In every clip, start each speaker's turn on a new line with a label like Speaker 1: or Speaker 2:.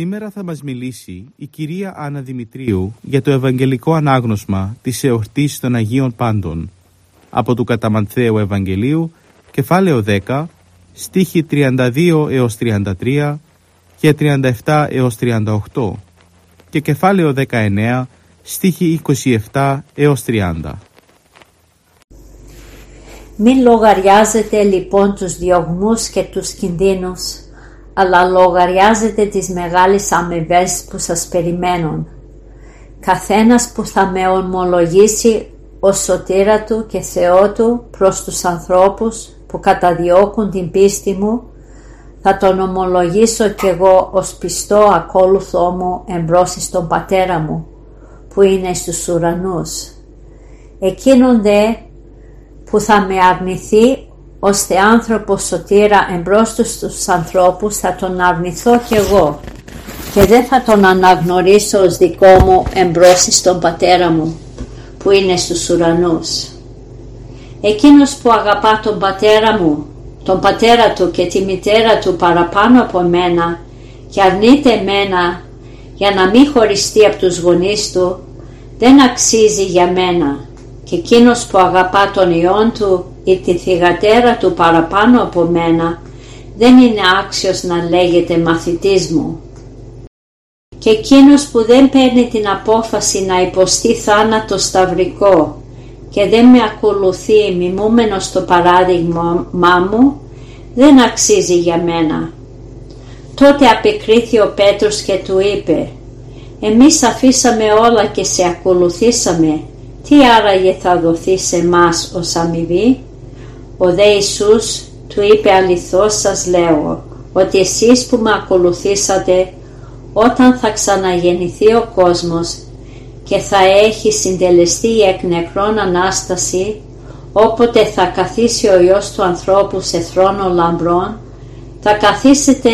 Speaker 1: Σήμερα θα μας μιλήσει η κυρία Άννα Δημητρίου για το Ευαγγελικό Ανάγνωσμα της εορτής των Αγίων Πάντων από του Καταμανθαίου Ευαγγελίου, κεφάλαιο 10, στίχη 32 έως 33 και 37 έως 38 και κεφάλαιο 19, στίχη 27 έως 30.
Speaker 2: Μην λογαριάζετε λοιπόν τους διωγμούς και τους κινδύνους αλλά λογαριάζετε τις μεγάλες αμοιβές που σας περιμένουν. Καθένας που θα με ομολογήσει ως σωτήρα του και Θεό του προς τους ανθρώπους που καταδιώκουν την πίστη μου, θα τον ομολογήσω κι εγώ ως πιστό ακόλουθό μου εμπρός στον Πατέρα μου, που είναι στους ουρανούς. Εκείνον δε που θα με αρνηθεί ώστε άνθρωπος σωτήρα εμπρός στους ανθρώπους θα τον αρνηθώ κι εγώ και δεν θα τον αναγνωρίσω ως δικό μου εμπρός στον πατέρα μου που είναι στους ουρανούς. Εκείνος που αγαπά τον πατέρα μου, τον πατέρα του και τη μητέρα του παραπάνω από μένα και αρνείται εμένα για να μην χωριστεί από τους γονείς του, δεν αξίζει για μένα και εκείνος που αγαπά τον Υιόν του ή τη θυγατέρα του παραπάνω από μένα δεν είναι άξιος να λέγεται μαθητής μου. Και εκείνος που δεν παίρνει την απόφαση να υποστεί θάνατο σταυρικό και δεν με ακολουθεί μιμούμενο στο παράδειγμα μου δεν αξίζει για μένα. Τότε απεκρίθη ο Πέτρος και του είπε «Εμείς αφήσαμε όλα και σε ακολουθήσαμε, τι άραγε θα δοθεί σε μας ως αμοιβή» Ο δε Ιησούς του είπε αληθώς σας λέω ότι εσείς που με ακολουθήσατε όταν θα ξαναγεννηθεί ο κόσμος και θα έχει συντελεστεί η εκ νεκρών Ανάσταση όποτε θα καθίσει ο Υιός του ανθρώπου σε θρόνο λαμπρών θα καθίσετε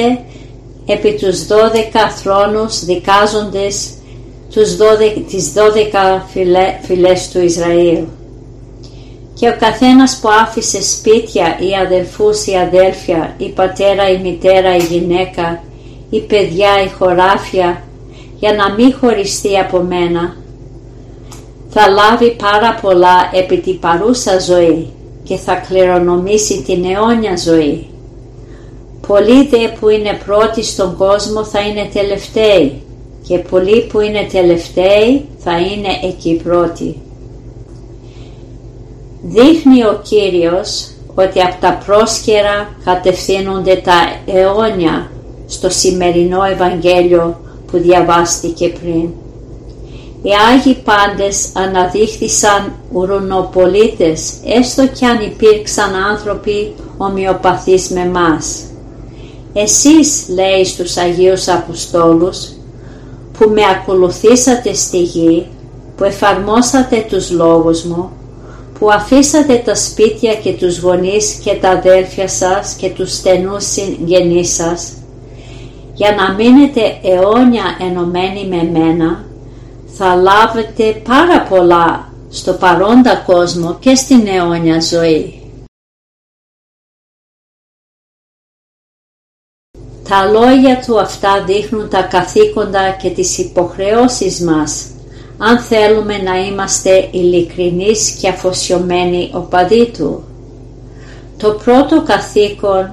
Speaker 2: επί τους δώδεκα θρόνους δικάζοντες τους 12, τις δώδεκα φυλές του Ισραήλ και ο καθένας που άφησε σπίτια ή αδελφούς ή αδέλφια ή πατέρα ή μητέρα ή γυναίκα ή παιδιά ή χωράφια για να μην χωριστεί από μένα θα λάβει πάρα πολλά επί την παρούσα ζωή και θα κληρονομήσει την αιώνια ζωή. Πολλοί δε που είναι πρώτοι στον κόσμο θα είναι τελευταίοι και πολλοί που είναι τελευταίοι θα είναι εκεί πρώτοι. Δείχνει ο Κύριος ότι από τα πρόσκαιρα κατευθύνονται τα αιώνια στο σημερινό Ευαγγέλιο που διαβάστηκε πριν. Οι Άγιοι πάντες αναδείχθησαν ουρανοπολίτες έστω κι αν υπήρξαν άνθρωποι ομοιοπαθείς με μας. Εσείς λέει στους Αγίους Αποστόλους που με ακολουθήσατε στη γη, που εφαρμόσατε τους λόγους μου που αφήσατε τα σπίτια και τους γονείς και τα αδέλφια σας και τους στενούς συγγενείς σας για να μείνετε αιώνια ενωμένοι με μένα θα λάβετε πάρα πολλά στο παρόντα κόσμο και στην αιώνια ζωή. Τα λόγια του αυτά δείχνουν τα καθήκοντα και τις υποχρεώσεις μας αν θέλουμε να είμαστε ειλικρινείς και αφοσιωμένοι οπαδοί Του. Το πρώτο καθήκον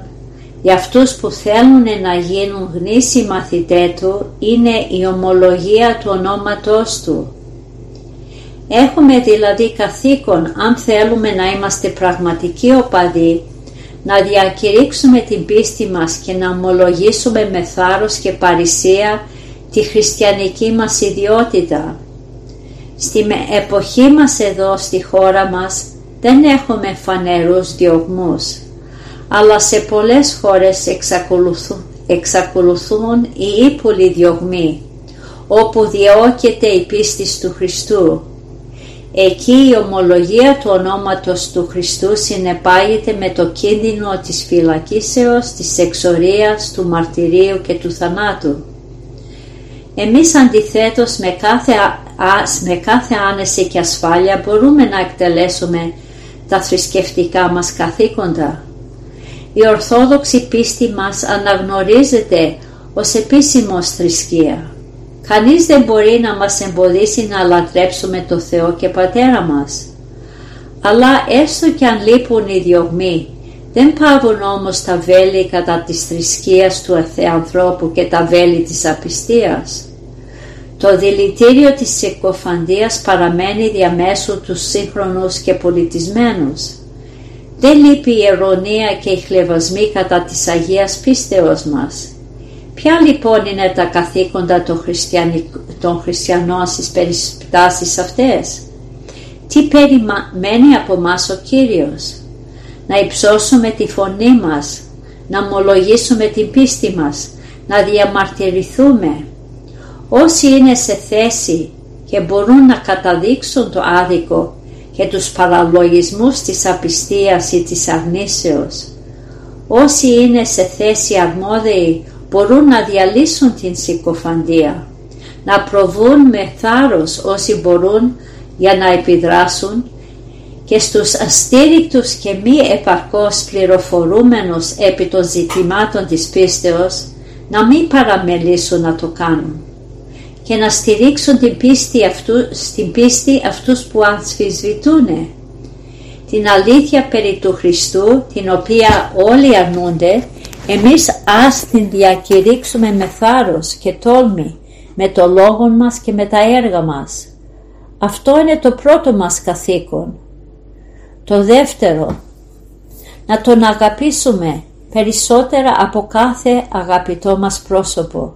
Speaker 2: για αυτούς που θέλουν να γίνουν γνήσιοι μαθητές Του είναι η ομολογία του ονόματός Του. Έχουμε δηλαδή καθήκον αν θέλουμε να είμαστε πραγματικοί οπαδοί να διακηρύξουμε την πίστη μας και να ομολογήσουμε με θάρρος και παρησία τη χριστιανική μας ιδιότητα. Στη εποχή μας εδώ στη χώρα μας δεν έχουμε φανερούς διωγμούς, αλλά σε πολλές χώρες εξακολουθούν, εξακολουθούν οι ύπουλοι διωγμοί, όπου διώκεται η πίστη του Χριστού. Εκεί η ομολογία του ονόματος του Χριστού συνεπάγεται με το κίνδυνο της φυλακίσεως, της εξορίας, του μαρτυρίου και του θανάτου. Εμείς αντιθέτως με κάθε, με κάθε άνεση και ασφάλεια μπορούμε να εκτελέσουμε τα θρησκευτικά μας καθήκοντα. Η Ορθόδοξη πίστη μας αναγνωρίζεται ως επίσημος θρησκεία. Κανείς δεν μπορεί να μας εμποδίσει να λατρέψουμε το Θεό και Πατέρα μας. Αλλά έστω και αν λείπουν οι διωγμοί, δεν πάβουν όμως τα βέλη κατά της θρησκείας του ανθρώπου και τα βέλη της απιστίας. Το δηλητήριο της συκοφαντίας παραμένει διαμέσου τους σύγχρονους και πολιτισμένους. Δεν λείπει η ερωνία και οι χλεβασμοί κατά της Αγίας πίστεως μας. Ποια λοιπόν είναι τα καθήκοντα των, των χριστιανών στις περιστάσεις αυτές; Τι περιμένει από μας ο Κύριος; Να υψώσουμε τη φωνή μας, να ομολογήσουμε την πίστη μας, να διαμαρτυρηθούμε. Όσοι είναι σε θέση και μπορούν να καταδείξουν το άδικο και τους παραλογισμούς της απιστίας ή της αρνήσεως. Όσοι είναι σε θέση αρμόδιοι μπορούν να διαλύσουν την συκοφαντία, να προβούν με θάρρος όσοι μπορούν για να επιδράσουν και στους αστήρικτους και μη επαρκώς πληροφορούμενους επί των ζητημάτων της πίστεως να μην παραμελήσουν να το κάνουν και να στηρίξουν την πίστη, αυτού, στην πίστη αυτούς που αμφισβητούν την αλήθεια περί του Χριστού την οποία όλοι αρνούνται εμείς ας την διακηρύξουμε με θάρρος και τόλμη με το λόγο μας και με τα έργα μας. Αυτό είναι το πρώτο μας καθήκον. Το δεύτερο, να τον αγαπήσουμε περισσότερα από κάθε αγαπητό μας πρόσωπο.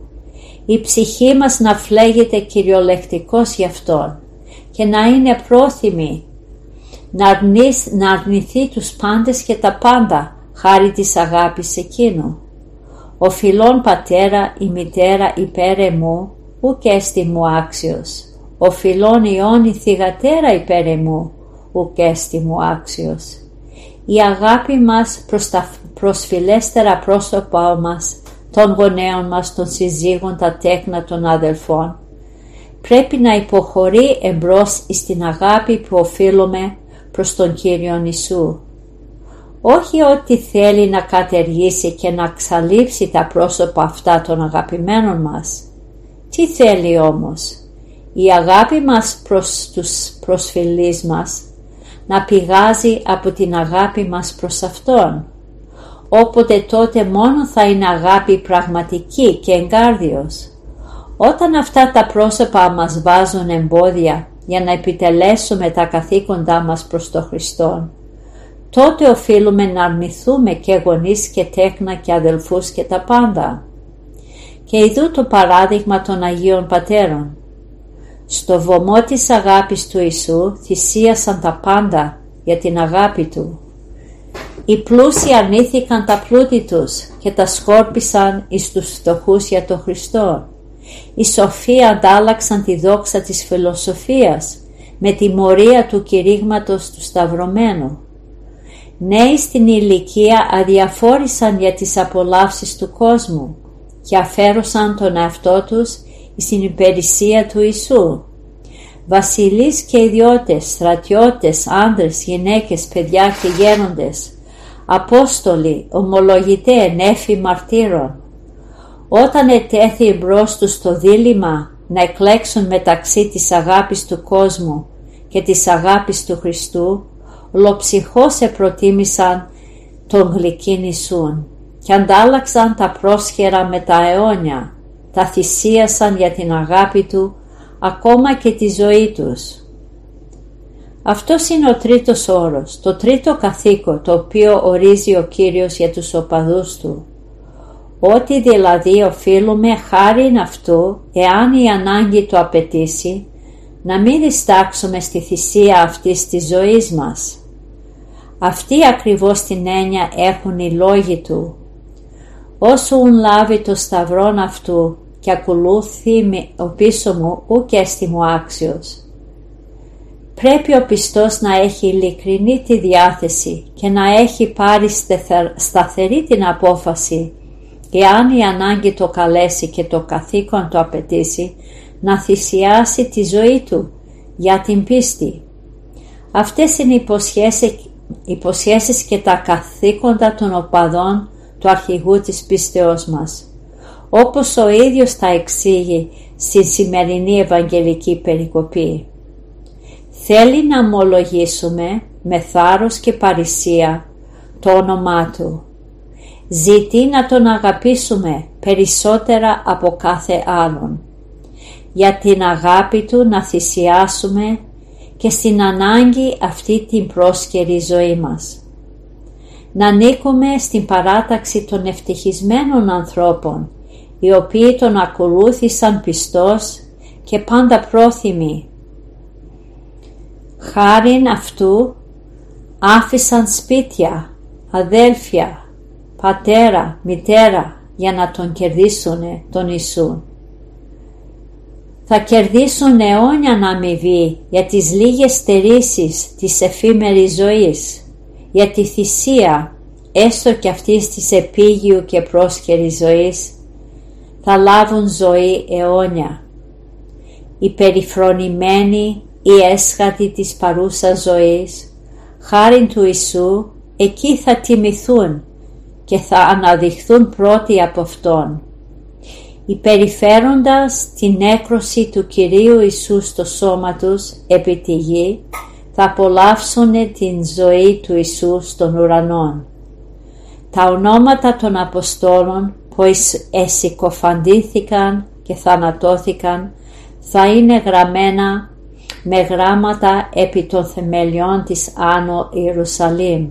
Speaker 2: Η ψυχή μας να φλέγεται κυριολεκτικός γι' αυτόν και να είναι πρόθυμη να, να αρνηθεί τους πάντες και τα πάντα χάρη της αγάπης εκείνου. Ο φιλόν πατέρα η μητέρα υπέρε μου, ουκ έστι μου άξιος. Ο φιλόν ιών η θυγατέρα υπέρε μου, ουκ έστι μου άξιος. Η αγάπη μας προς τα προσφυλέστερα πρόσωπά μας, των γονέων μας, των συζύγων, τα τέκνα των αδελφών, πρέπει να υποχωρεί εμπρός στην αγάπη που οφείλουμε προς τον Κύριον Ιησού όχι ότι θέλει να κατεργήσει και να ξαλείψει τα πρόσωπα αυτά των αγαπημένων μας. Τι θέλει όμως, η αγάπη μας προς τους προσφυλείς μας να πηγάζει από την αγάπη μας προς Αυτόν. Όποτε τότε μόνο θα είναι αγάπη πραγματική και εγκάρδιος. Όταν αυτά τα πρόσωπα μας βάζουν εμπόδια για να επιτελέσουμε τα καθήκοντά μας προς τον Χριστόν, τότε οφείλουμε να αρνηθούμε και γονείς και τέκνα και αδελφούς και τα πάντα. Και ειδού το παράδειγμα των Αγίων Πατέρων. Στο βωμό της αγάπης του Ιησού θυσίασαν τα πάντα για την αγάπη Του. Οι πλούσιοι αρνήθηκαν τα πλούτη τους και τα σκόρπισαν εις τους φτωχούς για τον Χριστό. Οι σοφοί αντάλλαξαν τη δόξα της φιλοσοφίας με τη μορία του κηρύγματος του Σταυρωμένου. Νέοι στην ηλικία αδιαφόρησαν για τις απολαύσεις του κόσμου και αφαίρωσαν τον εαυτό τους στην υπηρεσία του Ιησού. Βασιλείς και ιδιώτες, στρατιώτες, άντρες, γυναίκες, παιδιά και γέροντες, Απόστολοι, ομολογητέ, νέφοι μαρτύρων. Όταν ετέθη μπρος τους το δίλημα να εκλέξουν μεταξύ της αγάπης του κόσμου και της αγάπης του Χριστού, ολοψυχώς επροτίμησαν τον γλυκήν Ιησούν και αντάλλαξαν τα πρόσχερα με τα αιώνια, τα θυσίασαν για την αγάπη Του ακόμα και τη ζωή τους. Αυτός είναι ο τρίτος όρος, το τρίτο καθήκο το οποίο ορίζει ο Κύριος για τους οπαδούς Του. ότι δηλαδή οφείλουμε χάριν αυτού, εάν η ανάγκη το απαιτήσει, να μην διστάξουμε στη θυσία αυτής της ζωής μας. Αυτή ακριβώς την έννοια έχουν οι λόγοι του. Όσο ουν λάβει το σταυρόν αυτού και ακολούθει ο πίσω μου ουκ έστι μου άξιος. Πρέπει ο πιστός να έχει ειλικρινή τη διάθεση και να έχει πάρει σταθερή την απόφαση εάν η ανάγκη το καλέσει και το καθήκον το απαιτήσει να θυσιάσει τη ζωή του για την πίστη. Αυτές είναι οι υποσχέσεις, και τα καθήκοντα των οπαδών του αρχηγού της πίστεώς μας. Όπως ο ίδιος τα εξήγει στη σημερινή Ευαγγελική Περικοπή. Θέλει να ομολογήσουμε με θάρρος και παρησία το όνομά Του. Ζητεί να Τον αγαπήσουμε περισσότερα από κάθε άλλον. Για την αγάπη Του να θυσιάσουμε και στην ανάγκη αυτή την πρόσκαιρη ζωή μας. Να ανήκουμε στην παράταξη των ευτυχισμένων ανθρώπων, οι οποίοι Τον ακολούθησαν πιστός και πάντα πρόθυμοι Χάριν αυτού άφησαν σπίτια, αδέλφια, πατέρα, μητέρα για να τον κερδίσουν τον Ιησού. Θα κερδίσουν αιώνια αμοιβή για τις λίγες στερήσεις της εφήμερης ζωής, για τη θυσία έστω και αυτής της επίγειου και πρόσκαιρης ζωής, θα λάβουν ζωή αιώνια. Οι περιφρονημένοι οι έσχατοι της παρούσας ζωής, χάριν του Ιησού, εκεί θα τιμηθούν και θα αναδειχθούν πρώτοι από Αυτόν. Υπεριφέροντας την έκρωση του Κυρίου Ιησού στο σώμα τους επί τη γη, θα απολαύσουν την ζωή του Ιησού στον ουρανό. Τα ονόματα των Αποστόλων που εσυκοφαντήθηκαν και θανατώθηκαν θα είναι γραμμένα με γράμματα επί των θεμελιών της Άνω Ιερουσαλήμ.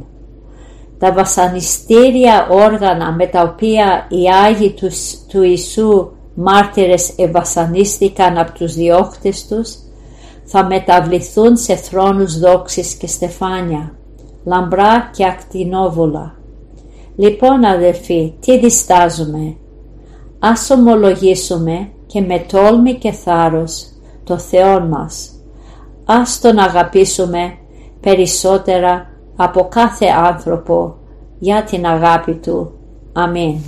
Speaker 2: Τα βασανιστήρια όργανα με τα οποία οι Άγιοι τους, του Ιησού μάρτυρες ευασανίστηκαν από τους διώχτες τους θα μεταβληθούν σε θρόνους δόξης και στεφάνια, λαμπρά και ακτινόβουλα. Λοιπόν αδελφοί, τι διστάζουμε; Ας ομολογήσουμε και με τόλμη και θάρρος το Θεό μας ας τον αγαπήσουμε περισσότερα από κάθε άνθρωπο για την αγάπη Του. Αμήν.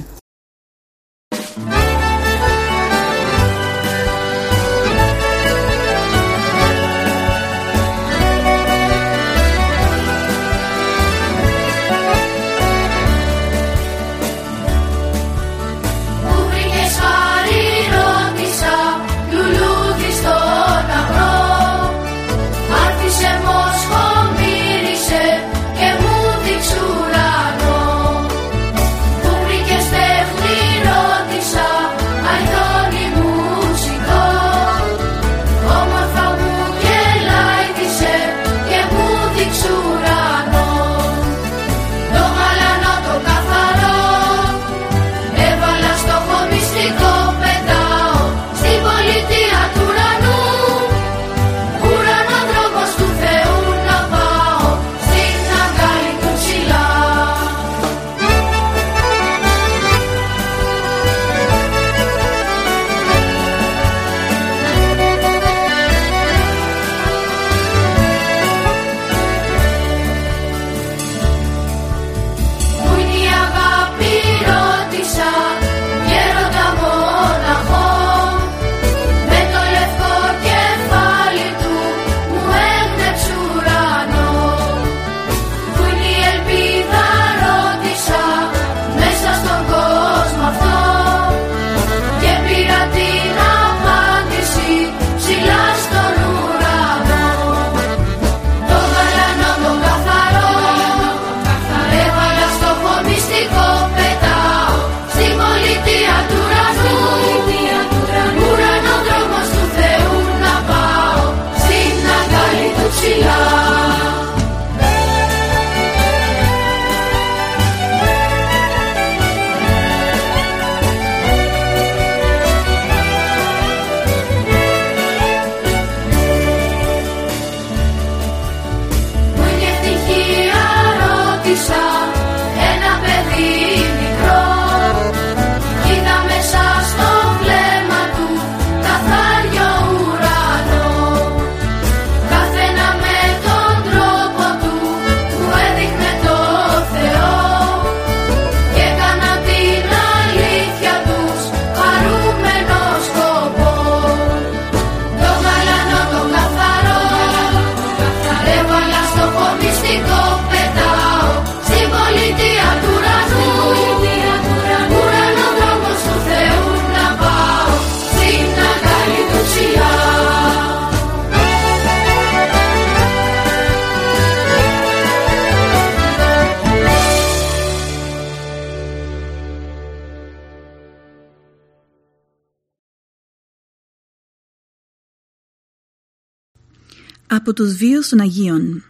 Speaker 3: Από τους βίους των Αγίων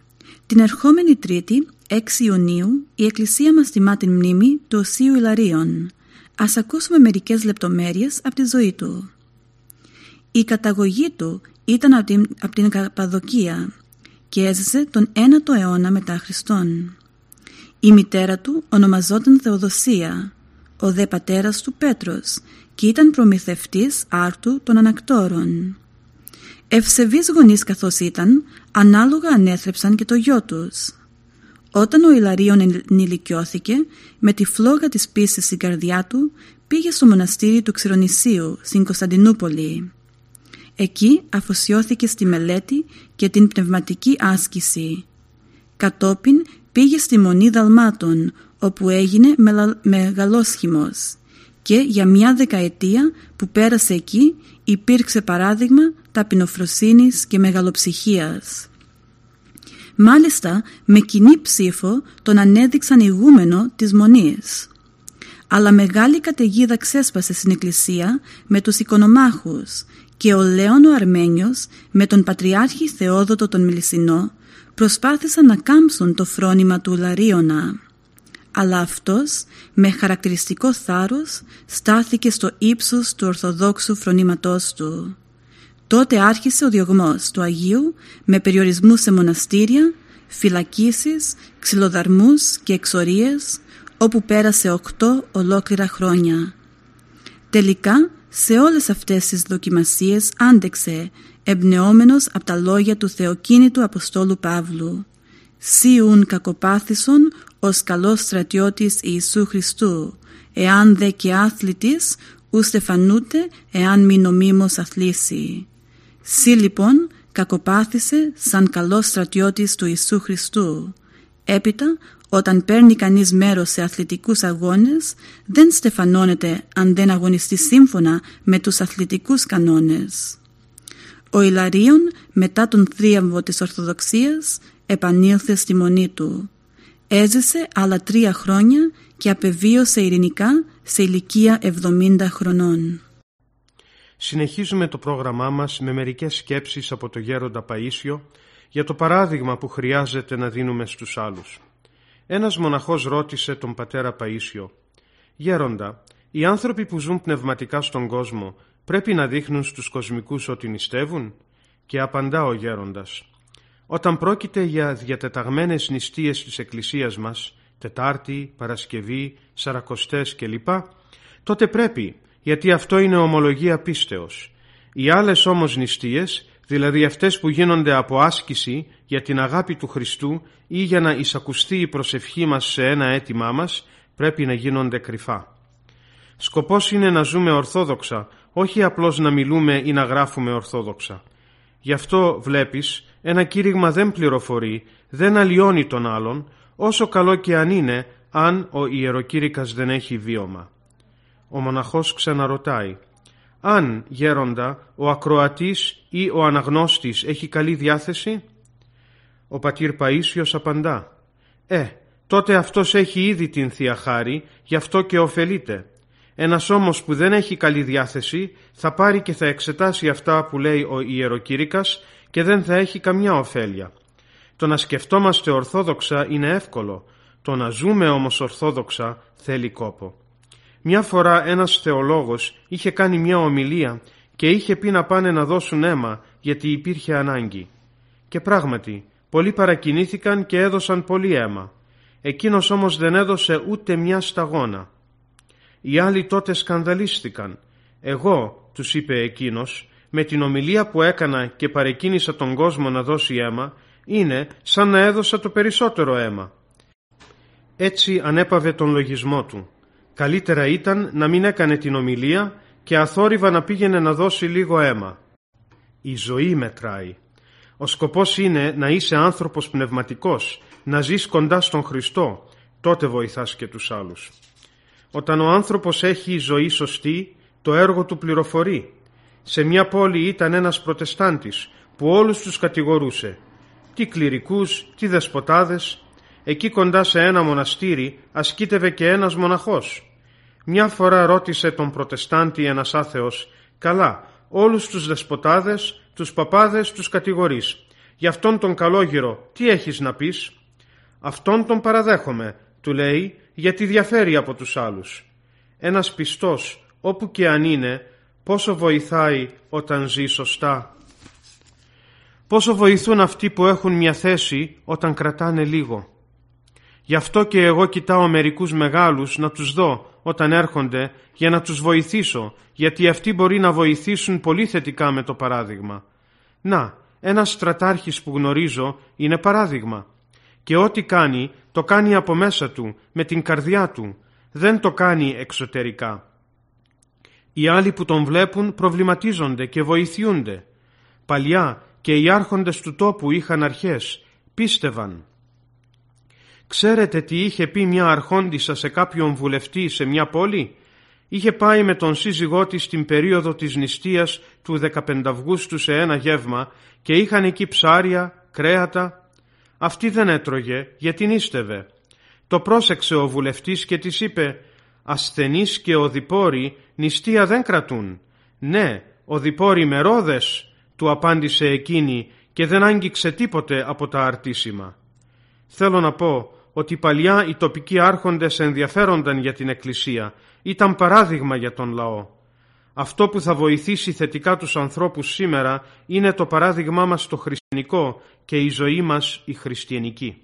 Speaker 3: Την ερχόμενη Τρίτη, 6 Ιουνίου, η Εκκλησία μας τιμά την μνήμη του Οσίου Ιλαρίων. Ας ακούσουμε μερικές λεπτομέρειες από τη ζωή του. Η καταγωγή του ήταν από την, από την Καπαδοκία και έζησε τον 1ο αιώνα μετά Χριστόν. Η μητέρα του ονομαζόταν Θεοδοσία, ο δε πατέρας του Πέτρος και ήταν προμηθευτής άρτου των ανακτόρων. Ευσεβείς γονείς καθώς ήταν, ανάλογα ανέθρεψαν και το γιο τους. Όταν ο Ιλαρίων ενηλικιώθηκε, με τη φλόγα της πίστης στην καρδιά του, πήγε στο μοναστήρι του Ξηρονησίου, στην Κωνσταντινούπολη. Εκεί αφοσιώθηκε στη μελέτη και την πνευματική άσκηση. Κατόπιν πήγε στη Μονή Δαλμάτων, όπου έγινε μεγαλόσχημος και για μια δεκαετία που πέρασε εκεί υπήρξε παράδειγμα ταπεινοφροσύνης και μεγαλοψυχίας. Μάλιστα με κοινή ψήφο τον ανέδειξαν ηγούμενο της Μονής. Αλλά μεγάλη καταιγίδα ξέσπασε στην εκκλησία με τους οικονομάχους και ο Λέων ο Αρμένιος με τον Πατριάρχη Θεόδοτο τον Μιλισσινό προσπάθησαν να κάμψουν το φρόνημα του Λαρίωνα. Αλλά αυτός με χαρακτηριστικό θάρρος στάθηκε στο ύψος του Ορθοδόξου φρονήματός του. Τότε άρχισε ο διωγμός του Αγίου με περιορισμούς σε μοναστήρια, φυλακίσεις, ξυλοδαρμούς και εξορίες όπου πέρασε οκτώ ολόκληρα χρόνια. Τελικά σε όλες αυτές τις δοκιμασίες άντεξε εμπνεόμενος από τα λόγια του θεοκίνητου Αποστόλου Παύλου «Σιούν κακοπάθησον ως καλός στρατιώτης Ιησού Χριστού, εάν δε και άθλητης, ου στεφανούτε εάν μη νομίμως αθλήσει». Σύ λοιπόν κακοπάθησε σαν καλός στρατιώτης του Ιησού Χριστού. Έπειτα, όταν παίρνει κανείς μέρος σε αθλητικούς αγώνες, δεν στεφανώνεται αν δεν αγωνιστεί σύμφωνα με τους αθλητικούς κανόνες. Ο Ιλαρίων μετά τον θρίαμβο της Ορθοδοξίας επανήλθε στη μονή του. Έζησε άλλα τρία χρόνια και απεβίωσε ειρηνικά σε ηλικία 70 χρονών.
Speaker 4: Συνεχίζουμε το πρόγραμμά μας με μερικές σκέψεις από το γέροντα Παΐσιο για το παράδειγμα που χρειάζεται να δίνουμε στους άλλους. Ένας μοναχός ρώτησε τον πατέρα Παΐσιο «Γέροντα, οι άνθρωποι που ζουν πνευματικά στον κόσμο πρέπει να δείχνουν στους κοσμικούς ότι νηστεύουν» και απαντά ο γέροντας «Όταν πρόκειται για διατεταγμένες νηστείες της Εκκλησίας μας, Τετάρτη, Παρασκευή, Σαρακοστές κλπ, τότε πρέπει γιατί αυτό είναι ομολογία πίστεως. Οι άλλες όμως νηστείες, δηλαδή αυτές που γίνονται από άσκηση για την αγάπη του Χριστού ή για να εισακουστεί η προσευχή μας σε ένα αίτημά μας, πρέπει να γίνονται κρυφά. Σκοπός είναι να ζούμε ορθόδοξα, όχι απλώς να μιλούμε ή να γράφουμε ορθόδοξα. Γι' αυτό βλέπεις, ένα κήρυγμα δεν πληροφορεί, δεν αλλοιώνει τον άλλον, όσο καλό και αν είναι, αν ο ιεροκήρυκας δεν έχει βίωμα. Ο μοναχός ξαναρωτάει «Αν, γέροντα, ο ακροατής ή ο αναγνώστης έχει καλή διάθεση» Ο πατήρ Παΐσιος απαντά «Ε, τότε αυτός έχει ήδη την Θεία Χάρη, γι' αυτό και ωφελείται. Ένας όμως που δεν έχει καλή διάθεση θα πάρει και θα εξετάσει αυτά που λέει ο ιεροκήρυκας και δεν θα έχει καμιά ωφέλεια. Το να σκεφτόμαστε ορθόδοξα είναι εύκολο, το να ζούμε όμως ορθόδοξα θέλει κόπο. Μια φορά ένας θεολόγος είχε κάνει μια ομιλία και είχε πει να πάνε να δώσουν αίμα γιατί υπήρχε ανάγκη. Και πράγματι, πολλοί παρακινήθηκαν και έδωσαν πολύ αίμα. Εκείνος όμως δεν έδωσε ούτε μια σταγόνα. Οι άλλοι τότε σκανδαλίστηκαν. Εγώ, τους είπε εκείνος, με την ομιλία που έκανα και παρεκκίνησα τον κόσμο να δώσει αίμα, είναι σαν να έδωσα το περισσότερο αίμα. Έτσι ανέπαβε τον λογισμό του. Καλύτερα ήταν να μην έκανε την ομιλία και αθόρυβα να πήγαινε να δώσει λίγο αίμα. Η ζωή μετράει. Ο σκοπός είναι να είσαι άνθρωπος πνευματικός, να ζεις κοντά στον Χριστό, τότε βοηθάς και τους άλλους. Όταν ο άνθρωπος έχει ζωή σωστή, το έργο του πληροφορεί. Σε μια πόλη ήταν ένας προτεστάντης που όλους τους κατηγορούσε. Τι κληρικούς, τι δεσποτάδες. Εκεί κοντά σε ένα μοναστήρι ασκήτευε και ένας μοναχός. Μια φορά ρώτησε τον προτεστάντη ένας άθεος «Καλά, όλους τους δεσποτάδες, τους παπάδες τους κατηγορείς. Για αυτόν τον καλόγυρο τι έχεις να πεις» «Αυτόν τον παραδέχομαι», του λέει, γιατί διαφέρει από τους άλλους. Ένας πιστός, όπου και αν είναι, πόσο βοηθάει όταν ζει σωστά. Πόσο βοηθούν αυτοί που έχουν μια θέση όταν κρατάνε λίγο. Γι' αυτό και εγώ κοιτάω μερικούς μεγάλους να τους δω όταν έρχονται για να τους βοηθήσω, γιατί αυτοί μπορεί να βοηθήσουν πολύ θετικά με το παράδειγμα. Να, ένας στρατάρχης που γνωρίζω είναι παράδειγμα και ό,τι κάνει το κάνει από μέσα του, με την καρδιά του, δεν το κάνει εξωτερικά. Οι άλλοι που τον βλέπουν προβληματίζονται και βοηθιούνται. Παλιά και οι άρχοντες του τόπου είχαν αρχές, πίστευαν. Ξέρετε τι είχε πει μια αρχόντισσα σε κάποιον βουλευτή σε μια πόλη; Είχε πάει με τον σύζυγό της στην περίοδο της νηστείας του 15 Αυγούστου σε ένα γεύμα και είχαν εκεί ψάρια, κρέατα. Αυτή δεν έτρωγε γιατί νίστευε. Το πρόσεξε ο βουλευτής και της είπε «Ασθενείς και οδηπόροι νηστεία δεν κρατούν». «Ναι, οδηπόροι με ρόδες», του απάντησε εκείνη και δεν άγγιξε τίποτε από τα αρτήσιμα. Θέλω να πω ότι παλιά οι τοπικοί άρχοντες ενδιαφέρονταν για την Εκκλησία, ήταν παράδειγμα για τον λαό. Αυτό που θα βοηθήσει θετικά τους ανθρώπους σήμερα είναι το παράδειγμά μας το χριστιανικό και η ζωή μας η χριστιανική.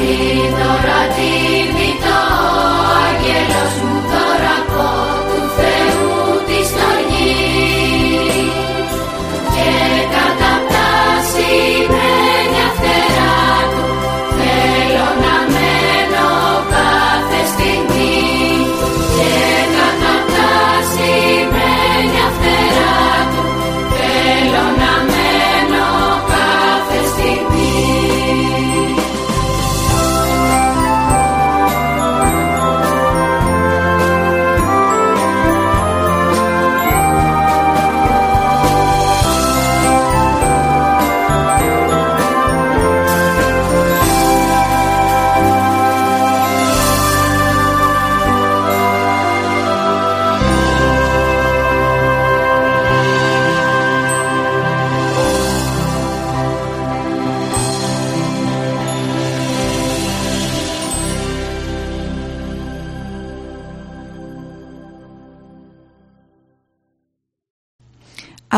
Speaker 5: see.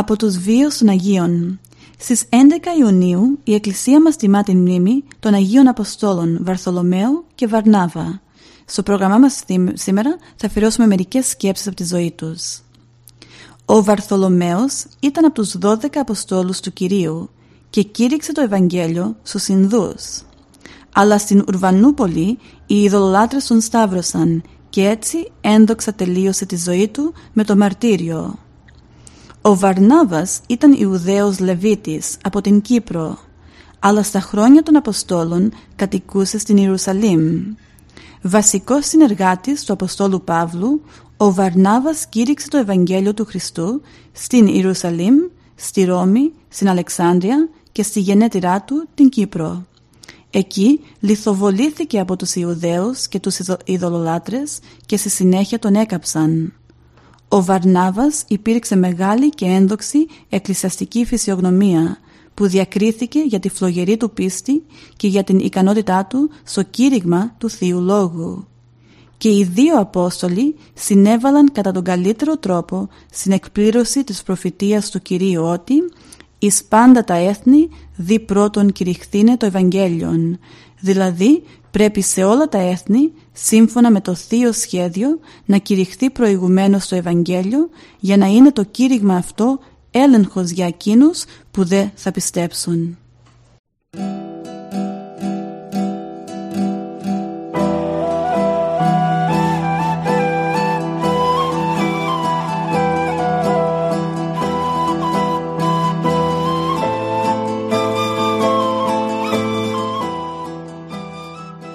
Speaker 3: Από τους βίους των Αγίων Στις 11 Ιουνίου η Εκκλησία μας τιμά την μνήμη των Αγίων Αποστόλων Βαρθολομαίου και Βαρνάβα. Στο πρόγραμμά μας σήμερα θα αφιερώσουμε μερικές σκέψεις από τη ζωή τους. Ο Βαρθολομαίος ήταν από τους 12 Αποστόλους του Κυρίου και κήρυξε το Ευαγγέλιο στους Ινδούς. Αλλά στην Ουρβανούπολη οι ειδωλολάτρες τον σταύρωσαν και έτσι ένδοξα τελείωσε τη ζωή του με το μαρτύριο. Ο Βαρνάβας ήταν Ιουδαίος Λεβίτης από την Κύπρο, αλλά στα χρόνια των Αποστόλων κατοικούσε στην Ιερουσαλήμ. Βασικός συνεργάτης του Αποστόλου Παύλου, ο Βαρνάβας κήρυξε το Ευαγγέλιο του Χριστού στην Ιερουσαλήμ, στη Ρώμη, στην Αλεξάνδρεια και στη γενέτειρά του την Κύπρο. Εκεί λιθοβολήθηκε από τους Ιουδαίους και τους ειδωλολάτρες και στη συνέχεια τον έκαψαν. Ο Βαρνάβας υπήρξε μεγάλη και ένδοξη εκκλησιαστική φυσιογνωμία που διακρίθηκε για τη φλογερή του πίστη και για την ικανότητά του στο κήρυγμα του Θείου Λόγου. Και οι δύο Απόστολοι συνέβαλαν κατά τον καλύτερο τρόπο στην εκπλήρωση της προφητείας του Κυρίου ότι «Εις πάντα τα έθνη δι πρώτον κηρυχθήνε το Ευαγγέλιον», δηλαδή πρέπει σε όλα τα έθνη, σύμφωνα με το θείο σχέδιο, να κηρυχθεί προηγουμένως το Ευαγγέλιο για να είναι το κήρυγμα αυτό έλεγχος για εκείνους που δεν θα πιστέψουν.